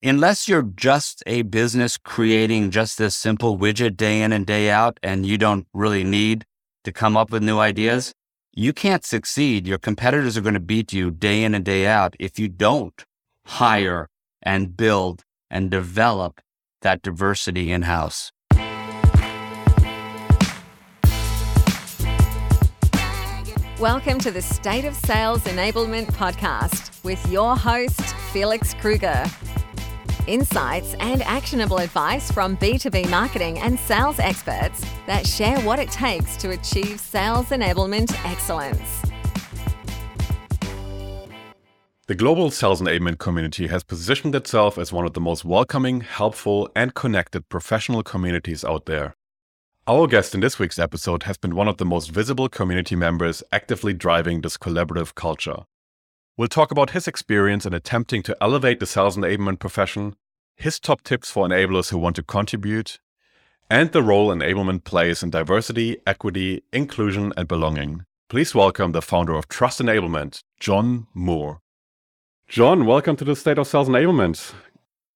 unless you're just a business creating just this simple widget day in and day out, and you don't really need to come up with new ideas, you can't succeed. Your competitors are going to beat you day in and day out if you don't hire and build and develop that diversity in house. Welcome to the State of Sales Enablement podcast with your host, Felix Krueger. Insights and actionable advice from B2B marketing and sales experts that share what it takes to achieve sales enablement excellence. The global sales enablement community has positioned itself as one of the most welcoming, helpful, and connected professional communities out there. Our guest in this week's episode has been one of the most visible community members actively driving this collaborative culture. We'll talk about his experience in attempting to elevate the sales enablement profession, his top tips for enablers who want to contribute, and the role enablement plays in diversity, equity, inclusion, and belonging. Please welcome the founder of Trust Enablement, John Moore. John, welcome to the State of Sales Enablement.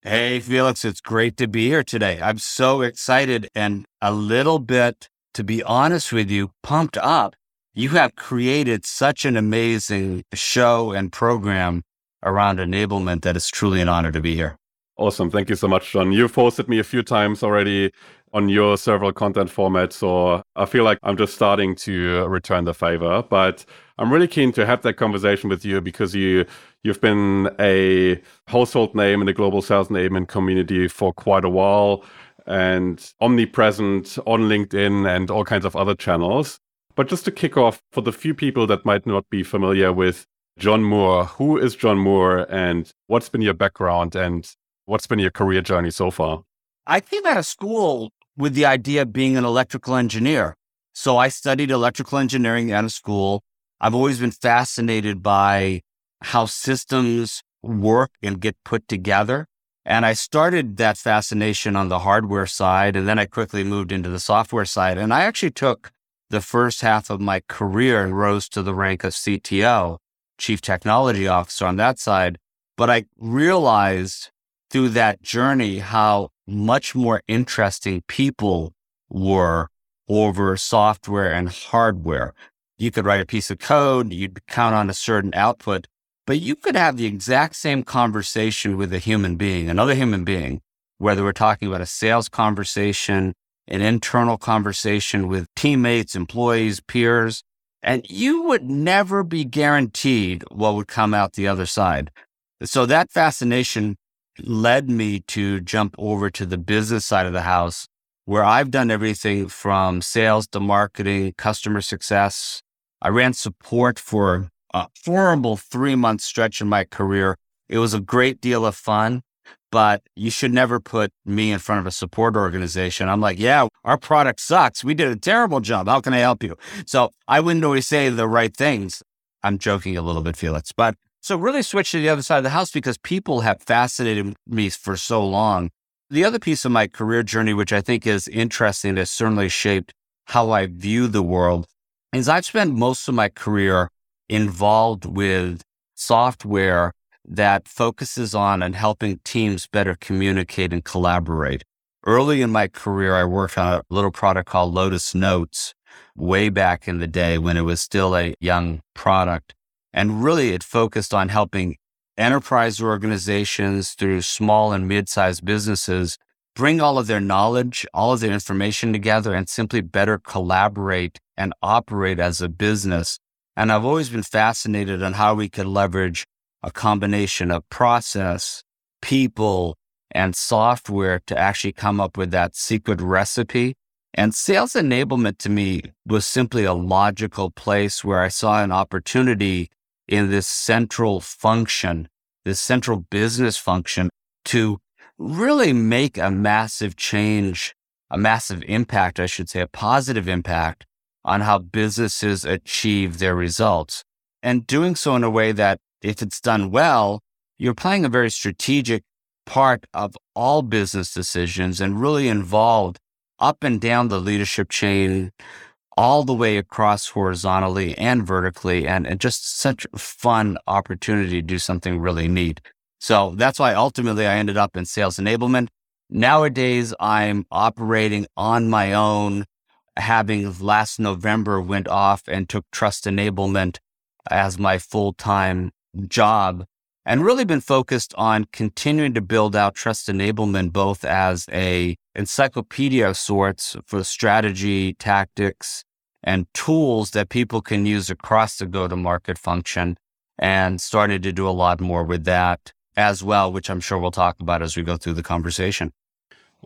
Hey, Felix, it's great to be here today. I'm so excited and a little bit, to be honest with you, pumped up. You have created such an amazing show and program around enablement that it's truly an honor to be here. Awesome. Thank you so much, John. You've hosted me a few times already on your several content formats. So I feel like I'm just starting to return the favor. But I'm really keen to have that conversation with you because you you've been a household name in the global sales enablement community for quite a while and omnipresent on LinkedIn and all kinds of other channels. But just to kick off, for the few people that might not be familiar with John Moore, who is John Moore and what's been your background and What's been your career journey so far? I came out of school with the idea of being an electrical engineer. So I studied electrical engineering out of school. I've always been fascinated by how systems work and get put together. And I started that fascination on the hardware side, and then I quickly moved into the software side. And I actually took the first half of my career rose to the rank of CTO, Chief Technology Officer on that side. But I realized through that journey how much more interesting people were over software and hardware. You could write a piece of code, you'd count on a certain output, but you could have the exact same conversation with a human being, another human being, whether we're talking about a sales conversation, an internal conversation with teammates, employees, peers, and you would never be guaranteed what would come out the other side. So that fascination led me to jump over to the business side of the house where I've done everything from sales to marketing, customer success. I ran support for a horrible three month stretch in my career. It was a great deal of fun, but you should never put me in front of a support organization. I'm like, yeah, our product sucks. We did a terrible job. How can I help you? So I wouldn't always say the right things. I'm joking a little bit, Felix, but so really switch to the other side of the house because people have fascinated me for so long. The other piece of my career journey, which I think is interesting, has certainly shaped how I view the world, is I've spent most of my career involved with software that focuses on and helping teams better communicate and collaborate. Early in my career, I worked on a little product called Lotus Notes way back in the day when it was still a young product. And really, it focused on helping enterprise organizations through small and mid sized businesses bring all of their knowledge, all of their information together, and simply better collaborate and operate as a business. And I've always been fascinated on how we could leverage a combination of process, people, and software to actually come up with that secret recipe and sales enablement to me was simply a logical place where I saw an opportunity in this central function, this central business function to really make a massive change, a massive impact, I should say, a positive impact on how businesses achieve their results. And doing so in a way that if it's done well, you're playing a very strategic part of all business decisions and really involved up and down the leadership chain all the way across horizontally and vertically, and, and just such a fun opportunity to do something really neat. So that's why ultimately I ended up in sales enablement. Nowadays, I'm operating on my own, having last November went off and took trust enablement as my full time job and really been focused on continuing to build out trust enablement, both as a encyclopedia of sorts for strategy, tactics, and tools that people can use across the go to market function and started to do a lot more with that as well, which I'm sure we'll talk about as we go through the conversation.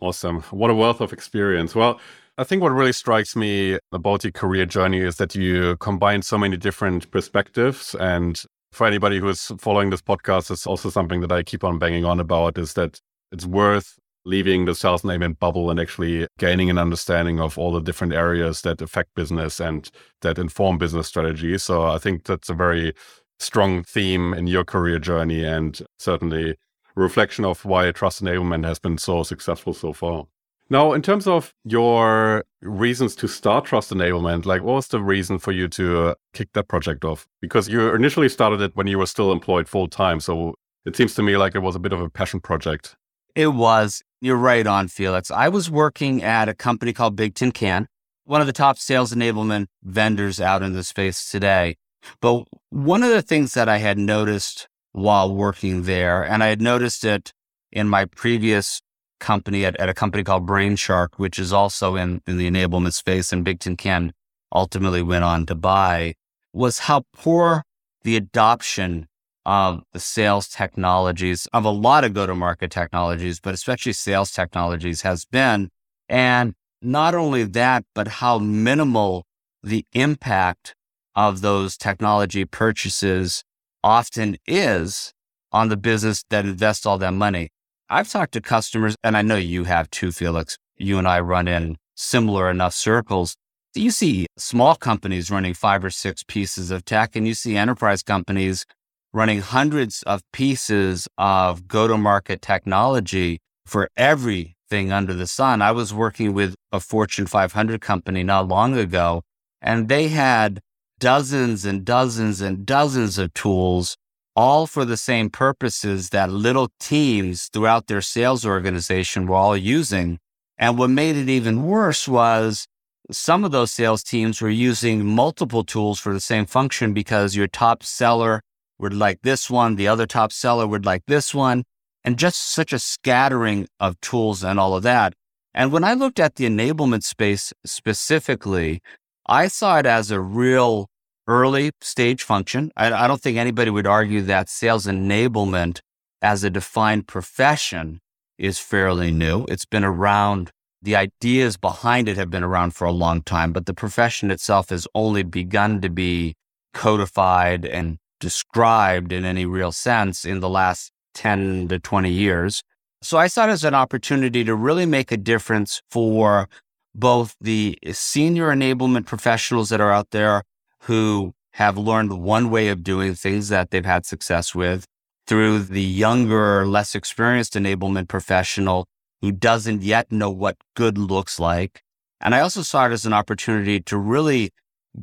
Awesome. What a wealth of experience. Well, I think what really strikes me about your career journey is that you combine so many different perspectives and for anybody who is following this podcast, it's also something that I keep on banging on about is that it's worth leaving the sales enablement bubble and actually gaining an understanding of all the different areas that affect business and that inform business strategy. So I think that's a very strong theme in your career journey and certainly reflection of why trust enablement has been so successful so far. Now, in terms of your reasons to start Trust Enablement, like what was the reason for you to uh, kick that project off? Because you initially started it when you were still employed full time. So it seems to me like it was a bit of a passion project. It was. You're right on, Felix. I was working at a company called Bigtincan, one of the top sales enablement vendors out in the space today. But one of the things that I had noticed while working there, and I had noticed it in my previous company at, at a company called Brainshark, which is also in, in the enablement space and Bigtincan ultimately went on to buy, was how poor the adoption of the sales technologies of a lot of go-to-market technologies, but especially sales technologies has been. And not only that, but how minimal the impact of those technology purchases often is on the business that invests all that money. I've talked to customers, and I know you have too, Felix. You and I run in similar enough circles. You see small companies running five or six pieces of tech, and you see enterprise companies running hundreds of pieces of go to market technology for everything under the sun. I was working with a Fortune 500 company not long ago, and they had dozens and dozens and dozens of tools all for the same purposes that little teams throughout their sales organization were all using. And what made it even worse was some of those sales teams were using multiple tools for the same function because your top seller would like this one, the other top seller would like this one, and just such a scattering of tools and all of that. And when I looked at the enablement space specifically, I saw it as a real early stage function. I, I don't think anybody would argue that sales enablement as a defined profession is fairly new. It's been around. The ideas behind it have been around for a long time, but the profession itself has only begun to be codified and described in any real sense in the last 10 to 20 years. So I saw it as an opportunity to really make a difference for both the senior enablement professionals that are out there who have learned one way of doing things that they've had success with through the younger, less experienced enablement professional who doesn't yet know what good looks like. And I also saw it as an opportunity to really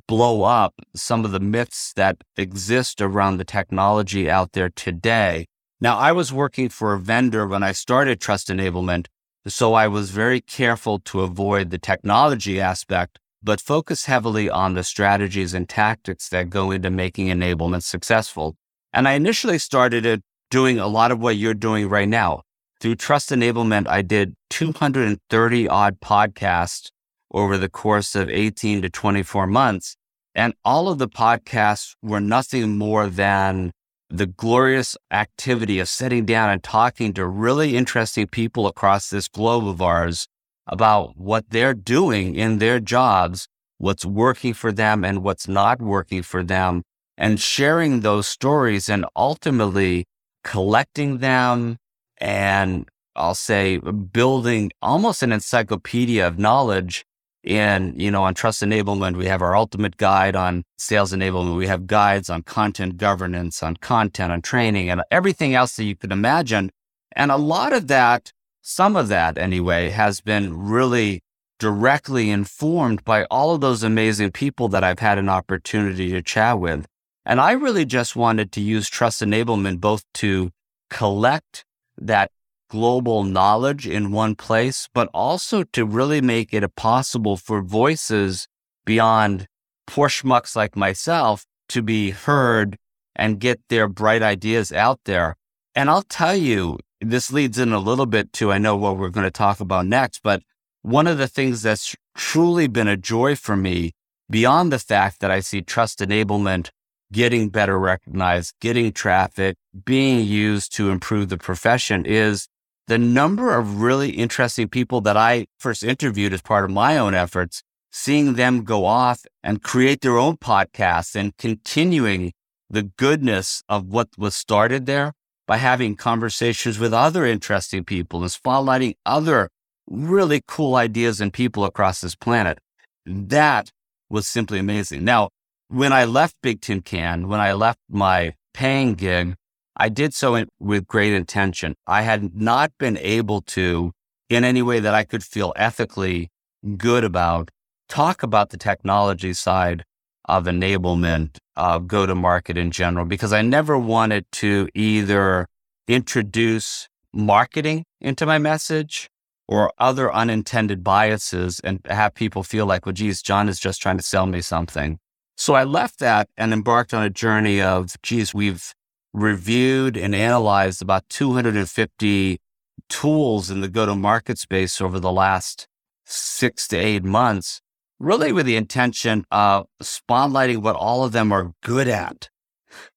blow up some of the myths that exist around the technology out there today. Now, I was working for a vendor when I started Trust Enablement, so I was very careful to avoid the technology aspect but focus heavily on the strategies and tactics that go into making enablement successful. And I initially started it doing a lot of what you're doing right now. Through Trust Enablement, I did 230 odd podcasts over the course of 18 to 24 months. And all of the podcasts were nothing more than the glorious activity of sitting down and talking to really interesting people across this globe of ours about what they're doing in their jobs, what's working for them and what's not working for them, and sharing those stories and ultimately collecting them and I'll say building almost an encyclopedia of knowledge in, you know, on trust enablement. We have our ultimate guide on sales enablement. We have guides on content governance, on content, on training, and everything else that you could imagine. And a lot of that some of that anyway has been really directly informed by all of those amazing people that I've had an opportunity to chat with. And I really just wanted to use trust enablement both to collect that global knowledge in one place, but also to really make it possible for voices beyond poor schmucks like myself to be heard and get their bright ideas out there. And I'll tell you, this leads in a little bit to, I know what we're going to talk about next, but one of the things that's truly been a joy for me beyond the fact that I see trust enablement getting better recognized, getting traffic, being used to improve the profession is the number of really interesting people that I first interviewed as part of my own efforts, seeing them go off and create their own podcasts and continuing the goodness of what was started there by having conversations with other interesting people and spotlighting other really cool ideas and people across this planet. That was simply amazing. Now, when I left Bigtincan, when I left my paying gig, I did so in, with great intention. I had not been able to, in any way that I could feel ethically good about, talk about the technology side of enablement, of go to market in general, because I never wanted to either introduce marketing into my message or other unintended biases and have people feel like, well, geez, John is just trying to sell me something. So I left that and embarked on a journey of, geez, we've reviewed and analyzed about 250 tools in the go to market space over the last six to eight months, really with the intention of spotlighting what all of them are good at.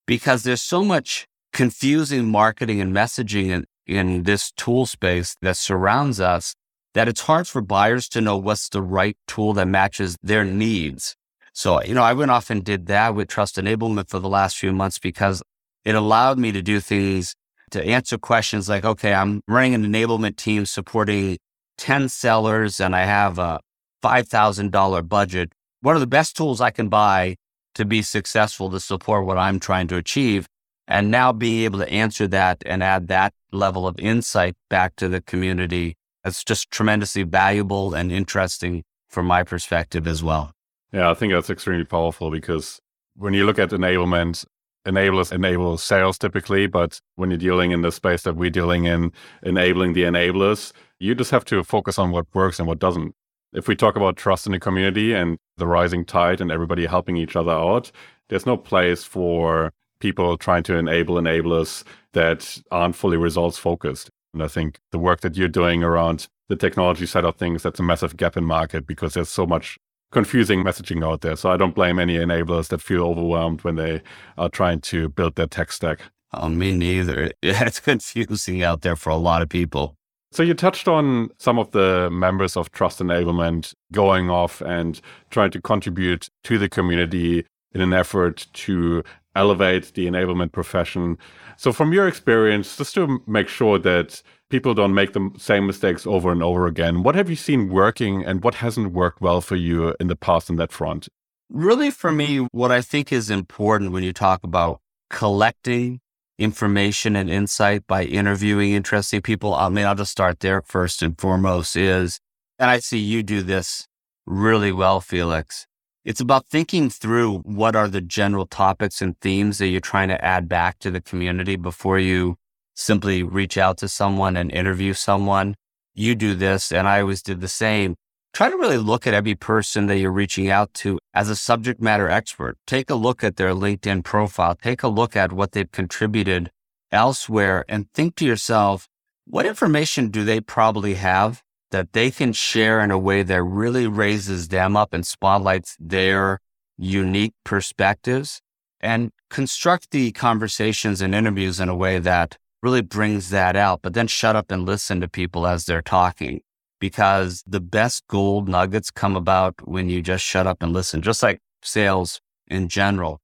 Because there's so much confusing marketing and messaging in, in this tool space that surrounds us that it's hard for buyers to know what's the right tool that matches their needs. So, you know, I went off and did that with trust enablement for the last few months because it allowed me to do things to answer questions like, okay, I'm running an enablement team supporting 10 sellers and I have a $5,000 budget. What are the best tools I can buy to be successful to support what I'm trying to achieve? And now being able to answer that and add that level of insight back to the community, it's just tremendously valuable and interesting from my perspective as well. Yeah, I think that's extremely powerful because when you look at enablement, enablers enable sales typically, but when you're dealing in the space that we're dealing in, enabling the enablers, you just have to focus on what works and what doesn't. If we talk about trust in the community and the rising tide and everybody helping each other out, there's no place for people trying to enable enablers that aren't fully results focused. And I think the work that you're doing around the technology side of things, that's a massive gap in market because there's so much confusing messaging out there. So I don't blame any enablers that feel overwhelmed when they are trying to build their tech stack. Oh, me neither. It's confusing out there for a lot of people. So you touched on some of the members of Trust Enablement going off and trying to contribute to the community in an effort to elevate the enablement profession. So, from your experience, just to make sure that people don't make the same mistakes over and over again, what have you seen working and what hasn't worked well for you in the past on that front? Really, for me, what I think is important when you talk about collecting information and insight by interviewing interesting people, I mean, I'll just start there first and foremost is, and I see you do this really well, Felix, it's about thinking through what are the general topics and themes that you're trying to add back to the community before you simply reach out to someone and interview someone. You do this, and I always did the same. Try to really look at every person that you're reaching out to as a subject matter expert. Take a look at their LinkedIn profile. Take a look at what they've contributed elsewhere and think to yourself, what information do they probably have that they can share in a way that really raises them up and spotlights their unique perspectives and construct the conversations and interviews in a way that really brings that out, but then shut up and listen to people as they're talking because the best gold nuggets come about when you just shut up and listen, just like sales in general.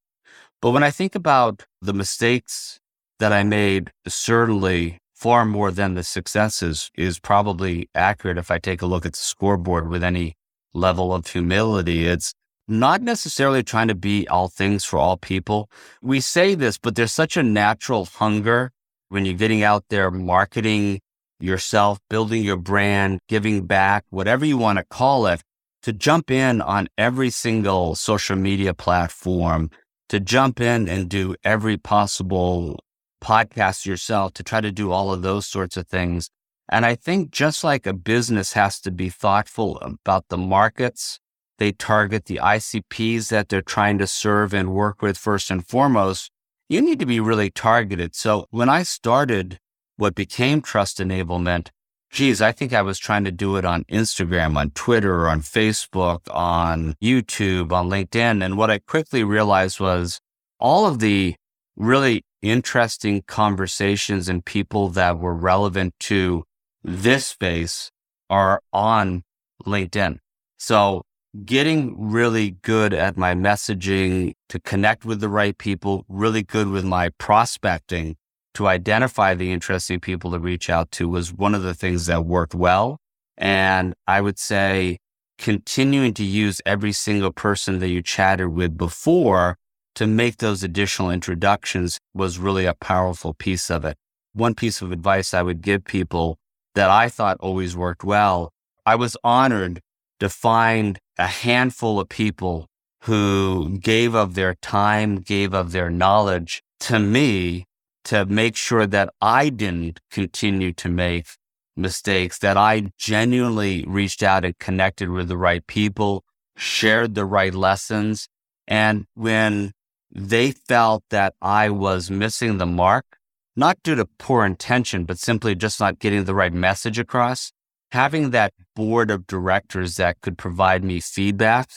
But when I think about the mistakes that I made, certainly far more than the successes is probably accurate if I take a look at the scoreboard with any level of humility. It's not necessarily trying to be all things for all people. We say this, but there's such a natural hunger when you're getting out there marketing yourself, building your brand, giving back, whatever you want to call it, to jump in on every single social media platform, to jump in and do every possible podcast yourself, to try to do all of those sorts of things. And I think just like a business has to be thoughtful about the markets they target, the ICPs that they're trying to serve and work with first and foremost, you need to be really targeted. So when I started what became trust enablement, geez, I think I was trying to do it on Instagram, on Twitter, on Facebook, on YouTube, on LinkedIn. And what I quickly realized was all of the really interesting conversations and people that were relevant to this space are on LinkedIn. So getting really good at my messaging to connect with the right people, really good with my prospecting to identify the interesting people to reach out to was one of the things that worked well. And I would say continuing to use every single person that you chatted with before to make those additional introductions was really a powerful piece of it. One piece of advice I would give people that I thought always worked well. I was honored to find a handful of people who gave of their time, gave of their knowledge to me to make sure that I didn't continue to make mistakes, that I genuinely reached out and connected with the right people, shared the right lessons. And when they felt that I was missing the mark, not due to poor intention, but simply just not getting the right message across, having that board of directors that could provide me feedback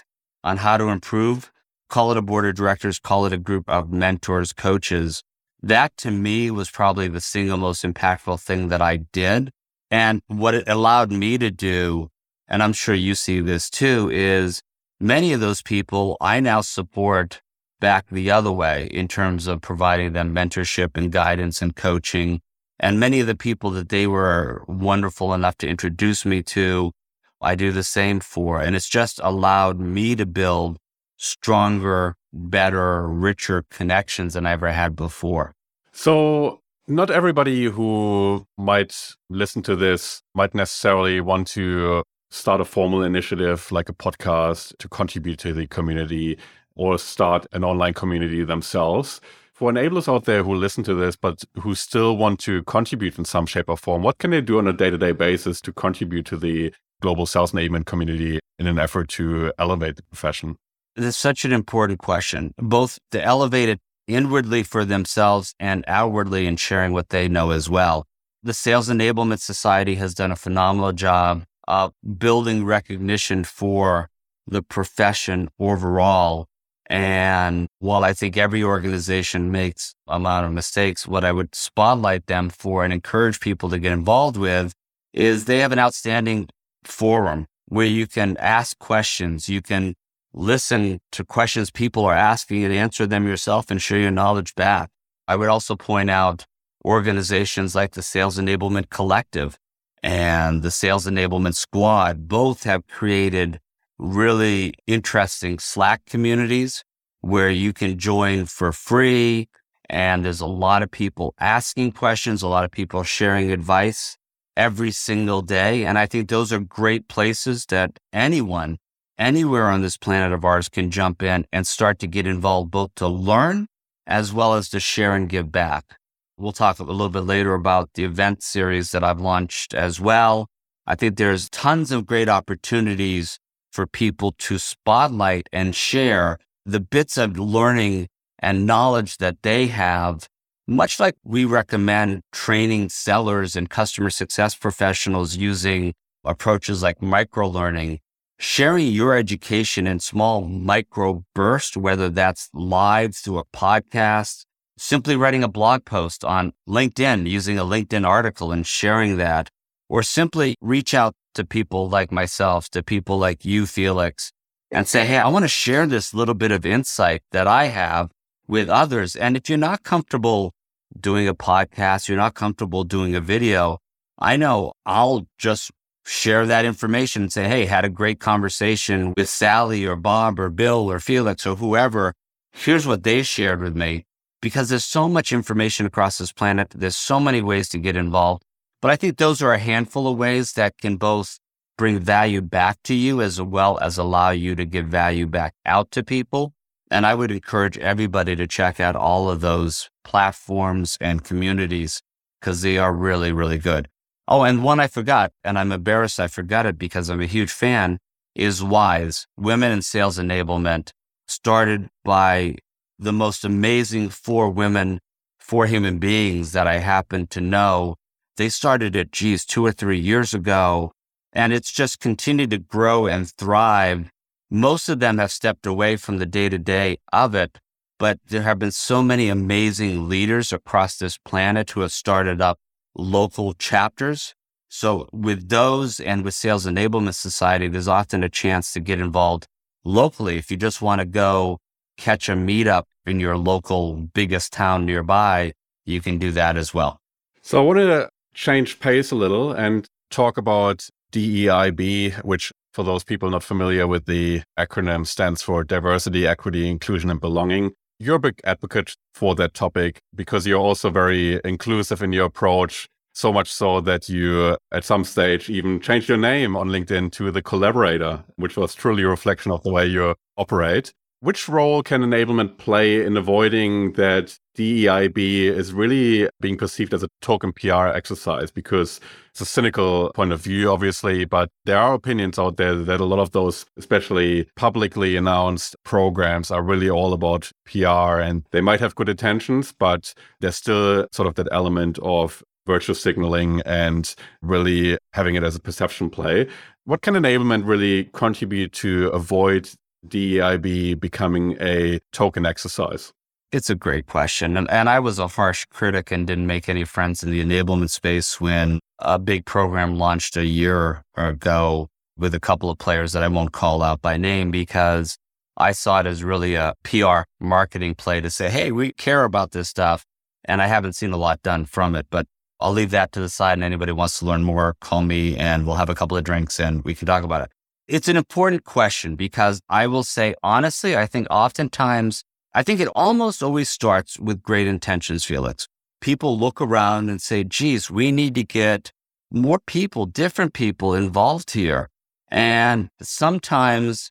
on how to improve, call it a board of directors, call it a group of mentors, coaches. That to me was probably the single most impactful thing that I did. And what it allowed me to do, and I'm sure you see this too, is many of those people I now support back the other way in terms of providing them mentorship and guidance and coaching and many of the people that they were wonderful enough to introduce me to, I do the same for. And it's just allowed me to build stronger, better, richer connections than I ever had before. So, not everybody who might listen to this might necessarily want to start a formal initiative like a podcast to contribute to the community or start an online community themselves. For enablers out there who listen to this, but who still want to contribute in some shape or form, what can they do on a day to day basis to contribute to the global sales enablement community in an effort to elevate the profession? This is such an important question, both to elevate it inwardly for themselves and outwardly in sharing what they know as well. The Sales Enablement Society has done a phenomenal job of building recognition for the profession overall and while I think every organization makes a lot of mistakes, what I would spotlight them for and encourage people to get involved with is they have an outstanding forum where you can ask questions. You can listen to questions people are asking and answer them yourself and share your knowledge back. I would also point out organizations like the Sales Enablement Collective and the Sales Enablement Squad both have created really interesting Slack communities where you can join for free. And there's a lot of people asking questions, a lot of people sharing advice every single day. And I think those are great places that anyone, anywhere on this planet of ours can jump in and start to get involved, both to learn as well as to share and give back. We'll talk a little bit later about the event series that I've launched as well. I think there's tons of great opportunities for people to spotlight and share the bits of learning and knowledge that they have, much like we recommend training sellers and customer success professionals using approaches like micro learning, sharing your education in small micro bursts, whether that's live through a podcast, simply writing a blog post on LinkedIn, using a LinkedIn article and sharing that, or simply reach out to people like myself, to people like you, Felix, and say, Hey, I want to share this little bit of insight that I have with others. And if you're not comfortable doing a podcast, you're not comfortable doing a video, I know I'll just share that information and say, Hey, had a great conversation with Sally or Bob or Bill or Felix or whoever. Here's what they shared with me because there's so much information across this planet. There's so many ways to get involved. But I think those are a handful of ways that can both bring value back to you as well as allow you to give value back out to people. And I would encourage everybody to check out all of those platforms and communities because they are really, really good. Oh, and one I forgot, and I'm embarrassed I forgot it because I'm a huge fan, is WISE, Women in Sales Enablement, started by the most amazing four women, four human beings that I happen to know. They started it, geez, two or three years ago, and it's just continued to grow and thrive. Most of them have stepped away from the day to day of it, but there have been so many amazing leaders across this planet who have started up local chapters. So with those and with Sales Enablement Society, there's often a chance to get involved locally. If you just want to go catch a meetup in your local biggest town nearby, you can do that as well. So I wanted to change pace a little and talk about DEIB, which for those people not familiar with the acronym stands for diversity, equity, inclusion, and belonging. You're a big advocate for that topic because you're also very inclusive in your approach. So much so that you, at some stage, even changed your name on LinkedIn to the collaborator, which was truly a reflection of the way you operate. Which role can enablement play in avoiding that DEIB is really being perceived as a token PR exercise? Because it's a cynical point of view, obviously, but there are opinions out there that a lot of those, especially publicly announced programs, are really all about PR and they might have good intentions, but there's still sort of that element of virtue signaling and really having it as a perception play. What can enablement really contribute to avoid DEIB becoming a token exercise? It's a great question. And, and I was a harsh critic and didn't make any friends in the enablement space when a big program launched a year ago with a couple of players that I won't call out by name because I saw it as really a PR marketing play to say, hey, we care about this stuff. And I haven't seen a lot done from it, but I'll leave that to the side. And anybody wants to learn more, call me and we'll have a couple of drinks and we can talk about it. It's an important question because I will say, honestly, I think oftentimes, I think it almost always starts with great intentions, Felix. People look around and say, geez, we need to get more people, different people involved here. And sometimes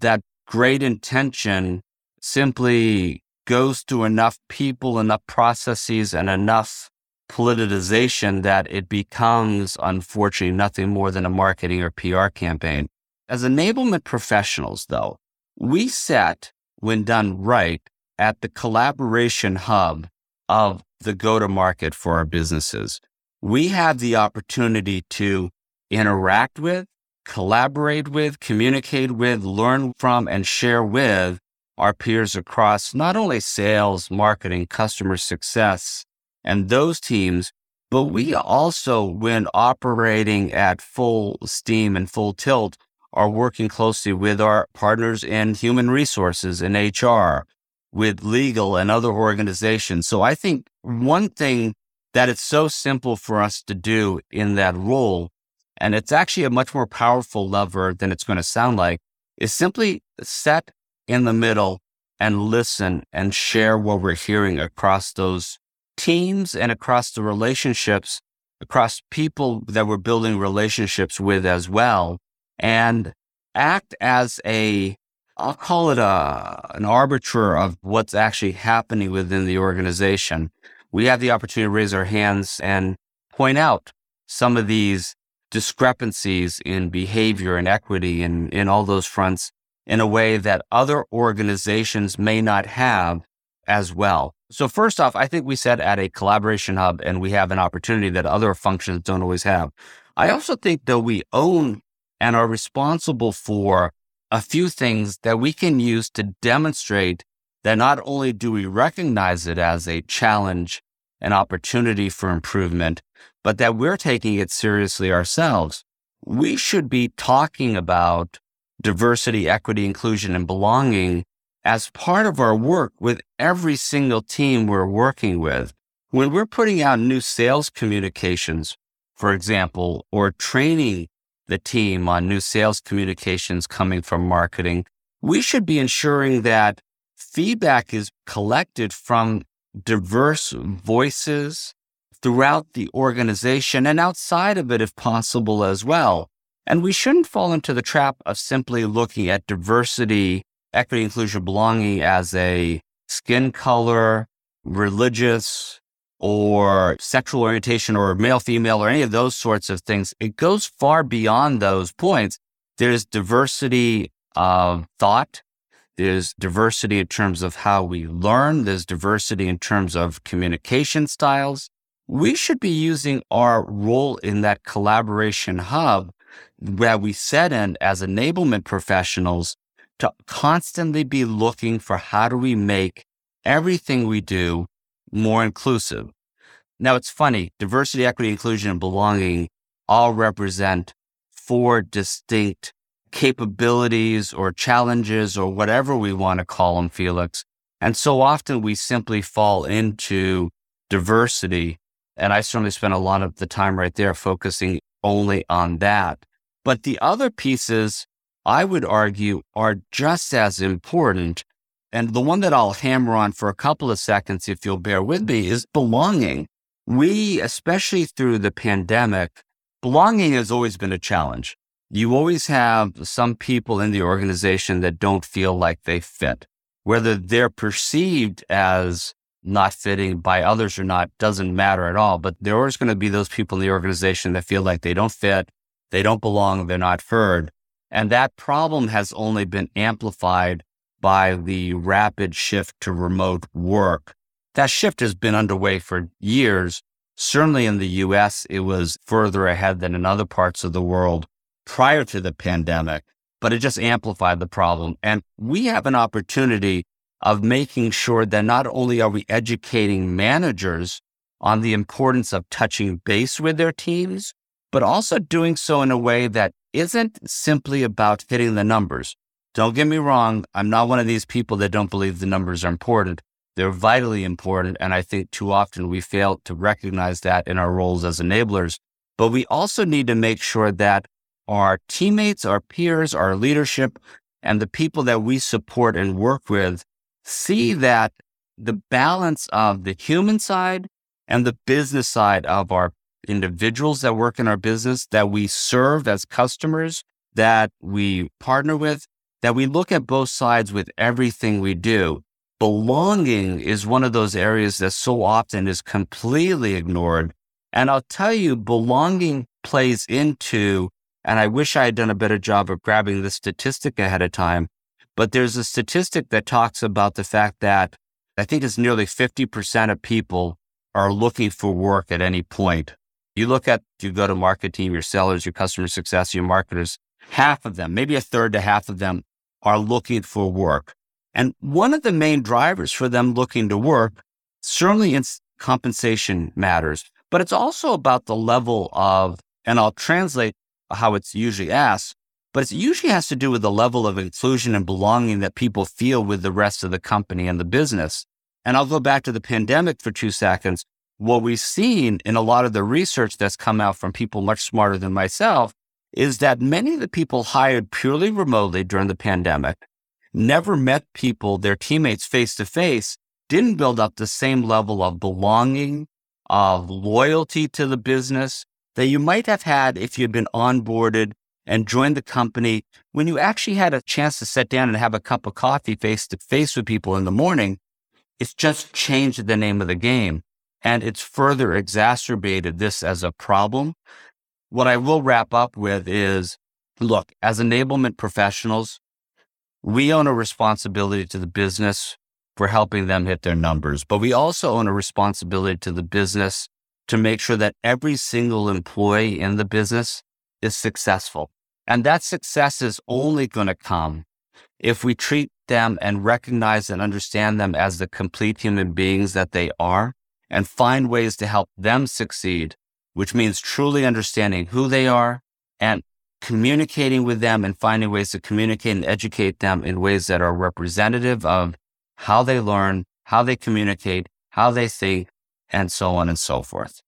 that great intention simply goes to enough people, enough processes, and enough politicization that it becomes, unfortunately, nothing more than a marketing or PR campaign. As enablement professionals, though, we set, when done right, at the collaboration hub of the go to market for our businesses. We have the opportunity to interact with, collaborate with, communicate with, learn from, and share with our peers across not only sales, marketing, customer success, and those teams, but we also, when operating at full steam and full tilt, are working closely with our partners in human resources and HR, with legal and other organizations. So I think one thing that it's so simple for us to do in that role, and it's actually a much more powerful lever than it's going to sound like, is simply set in the middle and listen and share what we're hearing across those teams and across the relationships, across people that we're building relationships with as well, and act as a, I'll call it a, an arbiter of what's actually happening within the organization. We have the opportunity to raise our hands and point out some of these discrepancies in behavior and equity and in all those fronts in a way that other organizations may not have as well. So first off, I think we said at a collaboration hub and we have an opportunity that other functions don't always have. I also think that we own and are responsible for a few things that we can use to demonstrate that not only do we recognize it as a challenge, an opportunity for improvement, but that we're taking it seriously ourselves. We should be talking about diversity, equity, inclusion, and belonging as part of our work with every single team we're working with. When we're putting out new sales communications, for example, or training the team on new sales communications coming from marketing, we should be ensuring that feedback is collected from diverse voices throughout the organization and outside of it if possible as well. And we shouldn't fall into the trap of simply looking at diversity equity, inclusion, belonging as a skin color, religious, or sexual orientation or male, female, or any of those sorts of things. It goes far beyond those points. There's diversity of thought. There's diversity in terms of how we learn. There's diversity in terms of communication styles. We should be using our role in that collaboration hub where we set in as enablement professionals to constantly be looking for how do we make everything we do more inclusive. Now it's funny, diversity, equity, inclusion, and belonging all represent four distinct capabilities or challenges or whatever we want to call them, Felix. And so often we simply fall into diversity. And I certainly spend a lot of the time right there focusing only on that. But the other pieces, I would argue, are just as important. And the one that I'll hammer on for a couple of seconds, if you'll bear with me, is belonging. We, especially through the pandemic, belonging has always been a challenge. You always have some people in the organization that don't feel like they fit. Whether they're perceived as not fitting by others or not doesn't matter at all. But there are always going to be those people in the organization that feel like they don't fit, they don't belong, they're not heard. And that problem has only been amplified by the rapid shift to remote work. That shift has been underway for years. Certainly in the US, it was further ahead than in other parts of the world prior to the pandemic, but it just amplified the problem. And we have an opportunity of making sure that not only are we educating managers on the importance of touching base with their teams, but also doing so in a way that isn't simply about hitting the numbers. Don't get me wrong. I'm not one of these people that don't believe the numbers are important. They're vitally important. And I think too often we fail to recognize that in our roles as enablers. But we also need to make sure that our teammates, our peers, our leadership, and the people that we support and work with see that the balance of the human side and the business side of our individuals that work in our business that we serve as customers, that we partner with, that we look at both sides with everything we do. Belonging is one of those areas that so often is completely ignored. And I'll tell you, belonging plays into, and I wish I had done a better job of grabbing the statistic ahead of time, but there's a statistic that talks about the fact that I think it's nearly 50% of people are looking for work at any point. You look at, your go to market team, your sellers, your customer success, your marketers, half of them, maybe a third to half of them are looking for work. And one of the main drivers for them looking to work, certainly it's compensation matters, but it's also about the level of, and I'll translate how it's usually asked, but it usually has to do with the level of inclusion and belonging that people feel with the rest of the company and the business. And I'll go back to the pandemic for two seconds. What we've seen in a lot of the research that's come out from people much smarter than myself is that many of the people hired purely remotely during the pandemic never met people, their teammates face to face, didn't build up the same level of belonging, of loyalty to the business that you might have had if you'd been onboarded and joined the company when you actually had a chance to sit down and have a cup of coffee face to face with people in the morning. It's just changed the name of the game and it's further exacerbated this as a problem what I will wrap up with is look, as enablement professionals, we own a responsibility to the business for helping them hit their numbers, but we also own a responsibility to the business to make sure that every single employee in the business is successful. And that success is only going to come if we treat them and recognize and understand them as the complete human beings that they are and find ways to help them succeed which means truly understanding who they are and communicating with them and finding ways to communicate and educate them in ways that are representative of how they learn, how they communicate, how they think, and so on and so forth.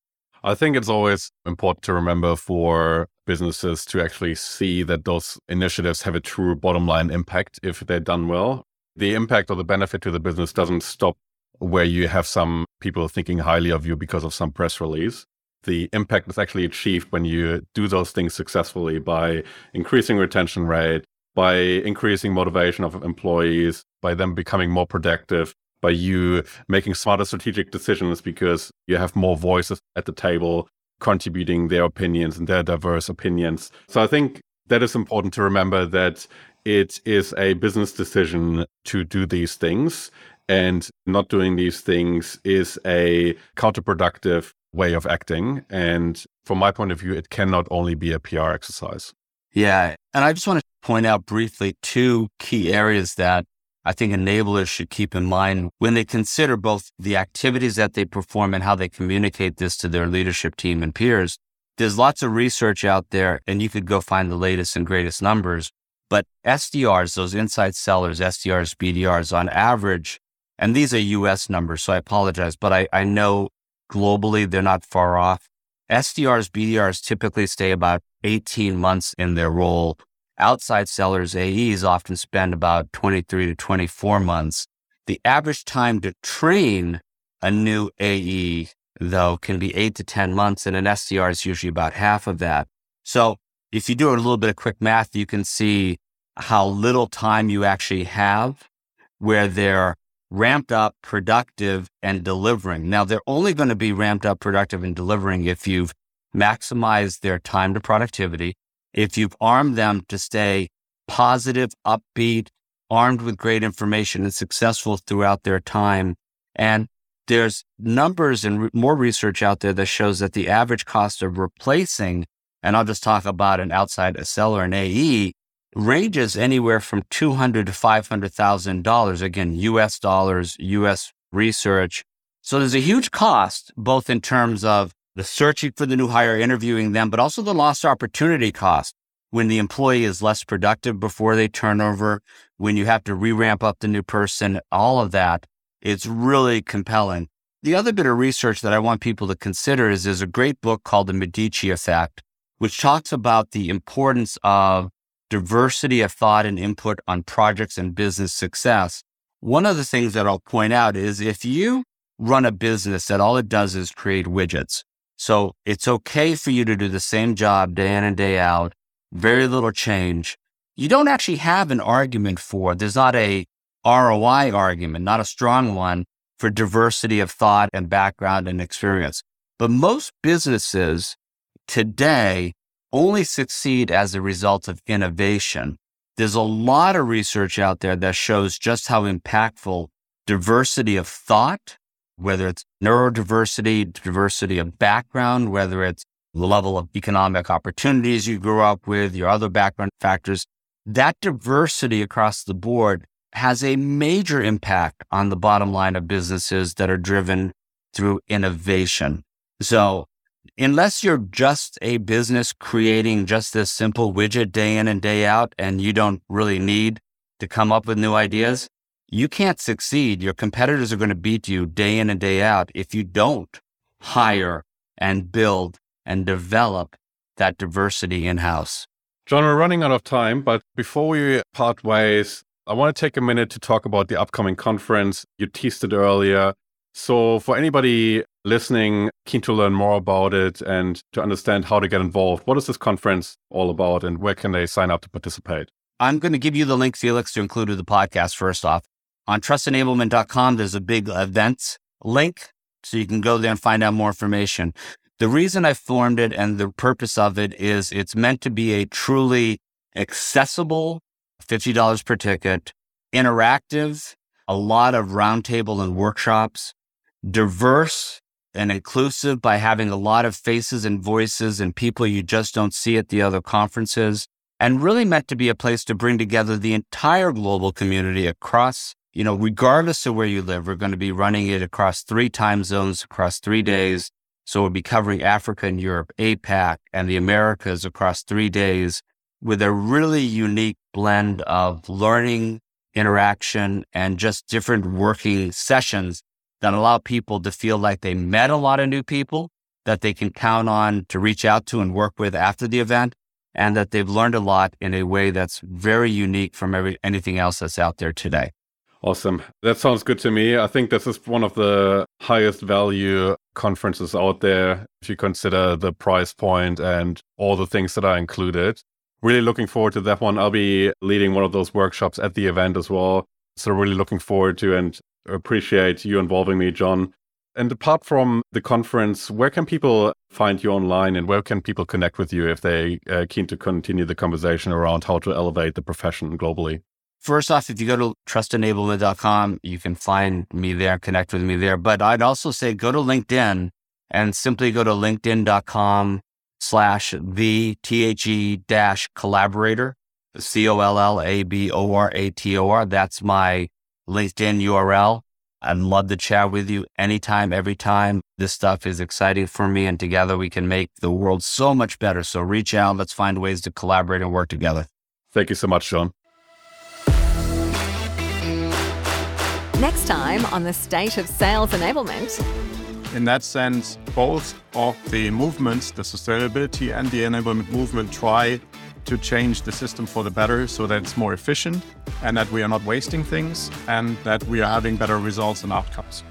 I think it's always important to remember for businesses to actually see that those initiatives have a true bottom line impact if they're done well. The impact or the benefit to the business doesn't stop where you have some people thinking highly of you because of some press release the impact is actually achieved when you do those things successfully by increasing retention rate, by increasing motivation of employees, by them becoming more productive, by you making smarter strategic decisions because you have more voices at the table contributing their opinions and their diverse opinions. So I think that is important to remember that it is a business decision to do these things and not doing these things is a counterproductive way of acting. And from my point of view, it cannot only be a PR exercise. Yeah. And I just want to point out briefly two key areas that I think enablers should keep in mind when they consider both the activities that they perform and how they communicate this to their leadership team and peers. There's lots of research out there, and you could go find the latest and greatest numbers. But SDRs, those inside sellers, SDRs, BDRs, on average, and these are US numbers, so I apologize, but I, I know globally they're not far off. SDRs, BDRs typically stay about 18 months in their role. Outside sellers, AEs often spend about 23 to 24 months. The average time to train a new AE, though, can be eight to 10 months, and an SDR is usually about half of that. So if you do a little bit of quick math, you can see how little time you actually have where they're ramped up, productive, and delivering. Now, they're only going to be ramped up, productive, and delivering if you've maximized their time to productivity, if you've armed them to stay positive, upbeat, armed with great information and successful throughout their time. And there's numbers and re- more research out there that shows that the average cost of replacing, and I'll just talk about an outside a seller, an AE, ranges anywhere from two hundred to five hundred thousand dollars. Again, U.S. dollars, U.S. research. So there's a huge cost, both in terms of the searching for the new hire, interviewing them, but also the lost opportunity cost when the employee is less productive before they turn over, when you have to re-ramp up the new person, all of that. It's really compelling. The other bit of research that I want people to consider is there's a great book called The Medici Effect, which talks about the importance of diversity of thought and input on projects and business success. One of the things that I'll point out is if you run a business that all it does is create widgets. So it's okay for you to do the same job day in and day out, very little change. You don't actually have an argument for, there's not a ROI argument, not a strong one for diversity of thought and background and experience. But most businesses today only succeed as a result of innovation. There's a lot of research out there that shows just how impactful diversity of thought, whether it's neurodiversity, diversity of background, whether it's the level of economic opportunities you grew up with, your other background factors, that diversity across the board has a major impact on the bottom line of businesses that are driven through innovation. So unless you're just a business creating just this simple widget day in and day out, and you don't really need to come up with new ideas, you can't succeed. Your competitors are going to beat you day in and day out if you don't hire and build and develop that diversity in house. John, we're running out of time, but before we part ways, I want to take a minute to talk about the upcoming conference. You teased it earlier. So, for anybody listening, keen to learn more about it and to understand how to get involved, what is this conference all about and where can they sign up to participate? I'm going to give you the link, Felix, to include with the podcast first off. On trustenablement.com, there's a big events link, so you can go there and find out more information. The reason I formed it and the purpose of it is it's meant to be a truly accessible, $50 per ticket, interactive, a lot of roundtable and workshops, diverse and inclusive by having a lot of faces and voices and people you just don't see at the other conferences, and really meant to be a place to bring together the entire global community across, you know, regardless of where you live. We're going to be running it across three time zones, across three days. So we'll be covering Africa and Europe, APAC, and the Americas across three days with a really unique blend of learning, interaction, and just different working sessions that allow people to feel like they met a lot of new people that they can count on to reach out to and work with after the event, and that they've learned a lot in a way that's very unique from every, anything else that's out there today. Awesome. That sounds good to me. I think this is one of the highest value conferences out there if you consider the price point and all the things that are included. Really looking forward to that one. I'll be leading one of those workshops at the event as well. So, really looking forward to and appreciate you involving me, John. And apart from the conference, where can people find you online and where can people connect with you if they are uh, keen to continue the conversation around how to elevate the profession globally? First off, if you go to trustenablement.com, you can find me there, connect with me there. But I'd also say go to LinkedIn and simply go to linkedin.com slash the T-H-E dash collaborator, C-O-L-L-A-B-O-R-A-T-O-R. That's my LinkedIn URL. I'd love to chat with you anytime, every time. This stuff is exciting for me, and together we can make the world so much better. So reach out. Let's find ways to collaborate and work together. Thank you so much, John. Next time on the State of Sales Enablement. In that sense, both of the movements, the sustainability and the enablement movement, try to change the system for the better so that it's more efficient and that we are not wasting things and that we are having better results and outcomes.